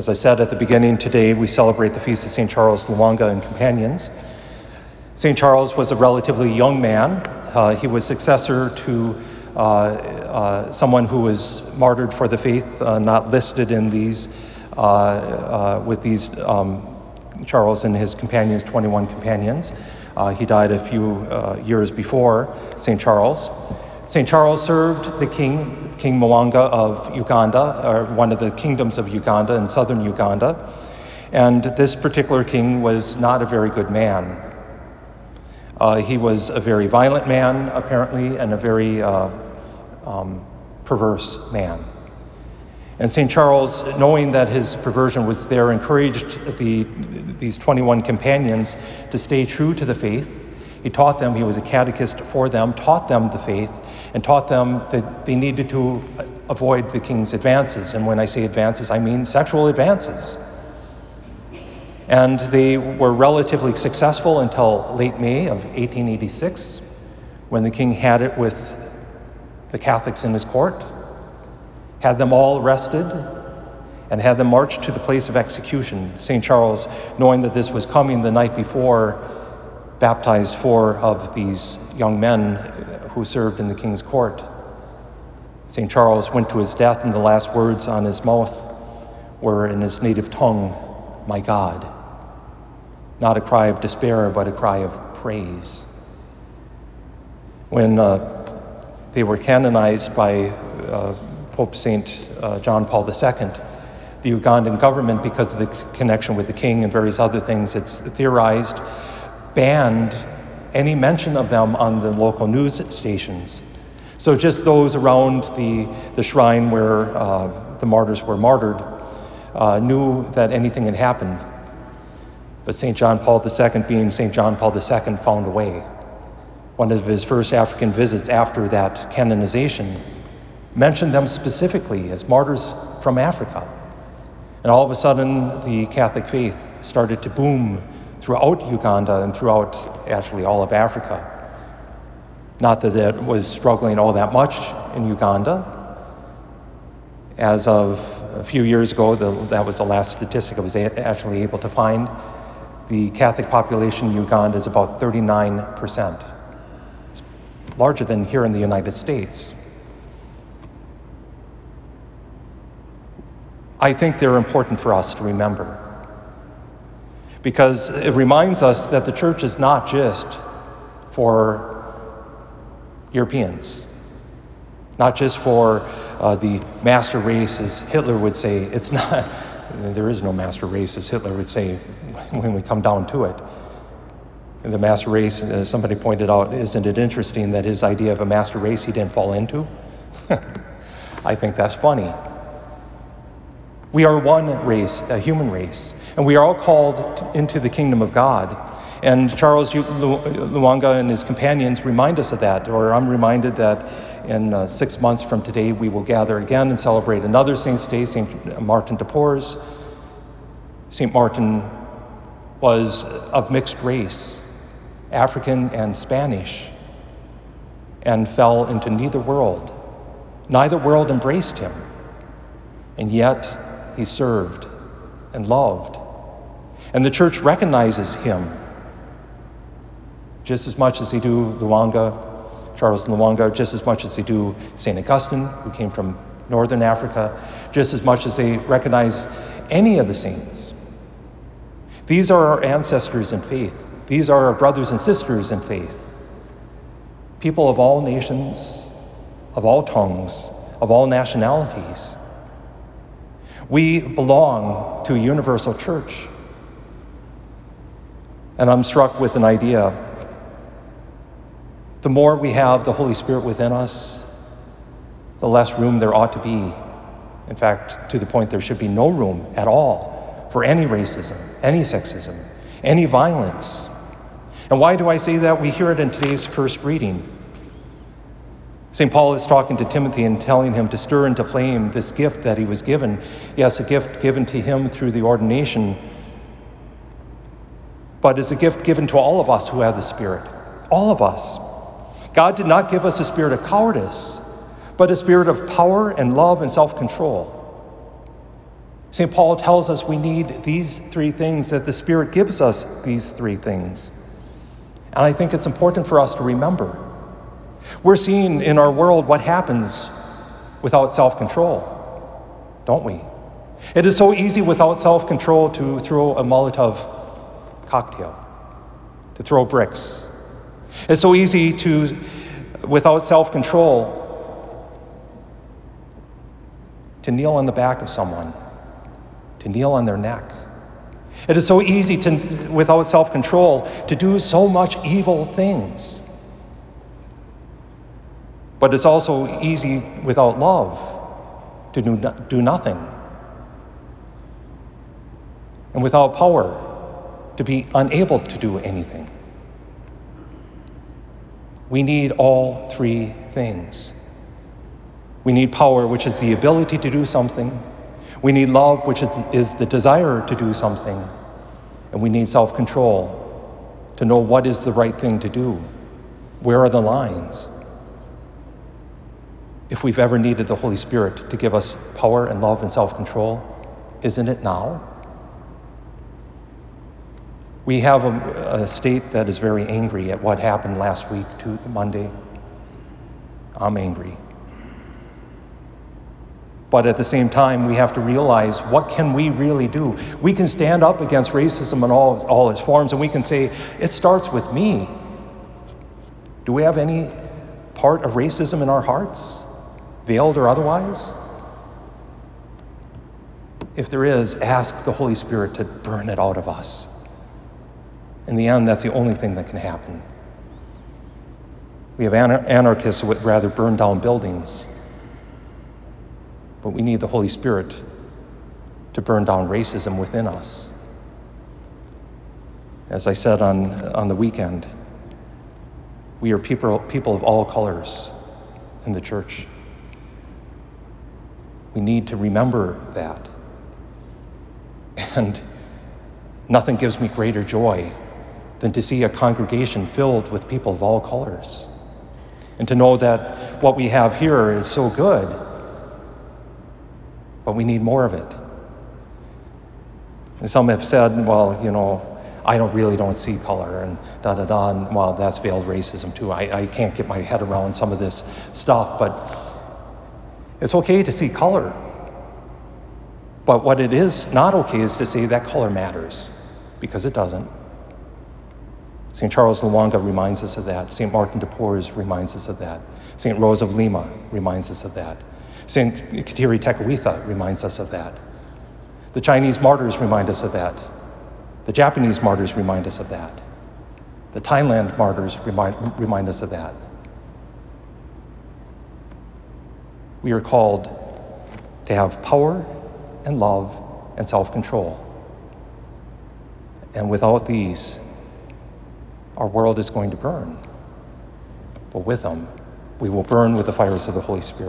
As I said at the beginning, today we celebrate the feast of St. Charles Lwanga and companions. St. Charles was a relatively young man. Uh, he was successor to uh, uh, someone who was martyred for the faith, uh, not listed in these, uh, uh, with these um, Charles and his companions, 21 companions. he died a few years before St. Charles. St. Charles served the king, King Mwanga of Uganda, or one of the kingdoms of Uganda in southern Uganda. And this particular king was not a very good man. Uh, he was a very violent man, apparently, and a very uh, um, perverse man. And St. Charles, knowing that his perversion was there, encouraged the, these 21 companions to stay true to the faith. He taught them, he was a catechist for them, taught them the faith, and taught them that they needed to uh, avoid the king's advances. And when I say advances, I mean sexual advances. And they were relatively successful until late May of 1886, when the king had it with the Catholics in his court, had them all arrested, and had them marched to the place of execution. St. Charles, knowing that this was coming the night before, baptized four of these young men who served in the king's court. St. Charles went to his death, and the last words on his mouth were in his native tongue, My God. Not a cry of despair, but a cry of praise. When uh, they were canonized by uh, Pope St. Uh, John Paul II, the Ugandan government, because of the connection with the king and various other things, it's theorized, banned any mention of them on the local news stations. So just those around the, the shrine where uh, the martyrs were martyred uh, knew that anything had happened. But St. John Paul II, being St. John Paul II, found a way. One of his first African visits after that canonization mentioned them specifically as martyrs from Africa. And all of a sudden, the Catholic faith started to boom throughout Uganda and throughout actually all of Africa. Not that it was struggling all that much in Uganda. As of a few years ago, the, that was the last statistic I was actually able to find the Catholic population in Uganda is about 39%. It's larger than here in the United States. I think they're important for us to remember because it reminds us that the church is not just for Europeans, not just for uh, the master race, as Hitler would say. It's not, there is no master race, as Hitler would say when we come down to it. And the master race, as somebody pointed out, isn't it interesting that his idea of a master race he didn't fall into? I think that's funny. We are one race, a human race, and we are all called into the kingdom of God. And Charles Lwanga and his companions remind us of that, or I'm reminded that in uh, six months from today we will gather again and celebrate another Saint's Day, St. Martin de Porres. St. Martin was of mixed race, African and Spanish, and fell into neither world. Neither world embraced him, and yet he served and loved. And the church recognizes him just as much as they do Lwanga, Charles Lwanga, just as much as they do St. Augustine, who came from northern Africa, just as much as they recognize any of the saints. These are our ancestors in faith. These are our brothers and sisters in faith. People of all nations, of all tongues, of all nationalities. We belong to a universal church. And I'm struck with an idea the more we have the Holy Spirit within us, the less room there ought to be. In fact, to the point there should be no room at all for any racism, any sexism, any violence. And why do I say that? We hear it in today's first reading. St. Paul is talking to Timothy and telling him to stir into flame this gift that he was given. Yes, a gift given to him through the ordination, but is a gift given to all of us who have the Spirit. All of us. God did not give us a spirit of cowardice, but a spirit of power and love and self control. St. Paul tells us we need these three things, that the Spirit gives us these three things. And I think it's important for us to remember. We're seeing in our world what happens without self control, don't we? It is so easy without self control to throw a Molotov cocktail, to throw bricks. It's so easy to, without self control, to kneel on the back of someone, to kneel on their neck. It is so easy to, without self control, to do so much evil things. But it's also easy without love to do, do nothing. And without power to be unable to do anything. We need all three things. We need power, which is the ability to do something. We need love, which is, is the desire to do something. And we need self control to know what is the right thing to do. Where are the lines? If we've ever needed the Holy Spirit to give us power and love and self control, isn't it now? We have a, a, state that is very angry at what happened last week to Monday. I'm angry. But at the same time, we have to realize what can we really do? We can stand up against racism in all, all its forms and we can say, it starts with me. Do we have any part of racism in our hearts, veiled or otherwise? If there is, ask the Holy Spirit to burn it out of us. In the end, that's the only thing that can happen. We have anarchists who would rather burn down buildings but we need the Holy Spirit to burn down racism within us. As I said on, on the weekend, we are people, people of all colors in the church. We need to remember that. And nothing gives me greater joy than to see a congregation filled with people of all colors. And to know that what we have here is so good but we need more of it. And some have said, well, you know, I don't really don't see color and da da da. And well, that's veiled racism too. I, I can't get my head around some of this stuff, but it's okay to see color. But what it is not okay is to say that color matters, because it doesn't. St. Charles Lwanga reminds us of that. St. Martin de Porres reminds us of that. St. Rose of Lima reminds us of that. St. Kateri Tekakwitha reminds us of that. The Chinese martyrs remind us of that. The Japanese martyrs remind us of that. The Thailand martyrs remind, remind us of that. We are called to have power and love and self control. And without these, our world is going to burn. But with them, we will burn with the fires of the Holy Spirit.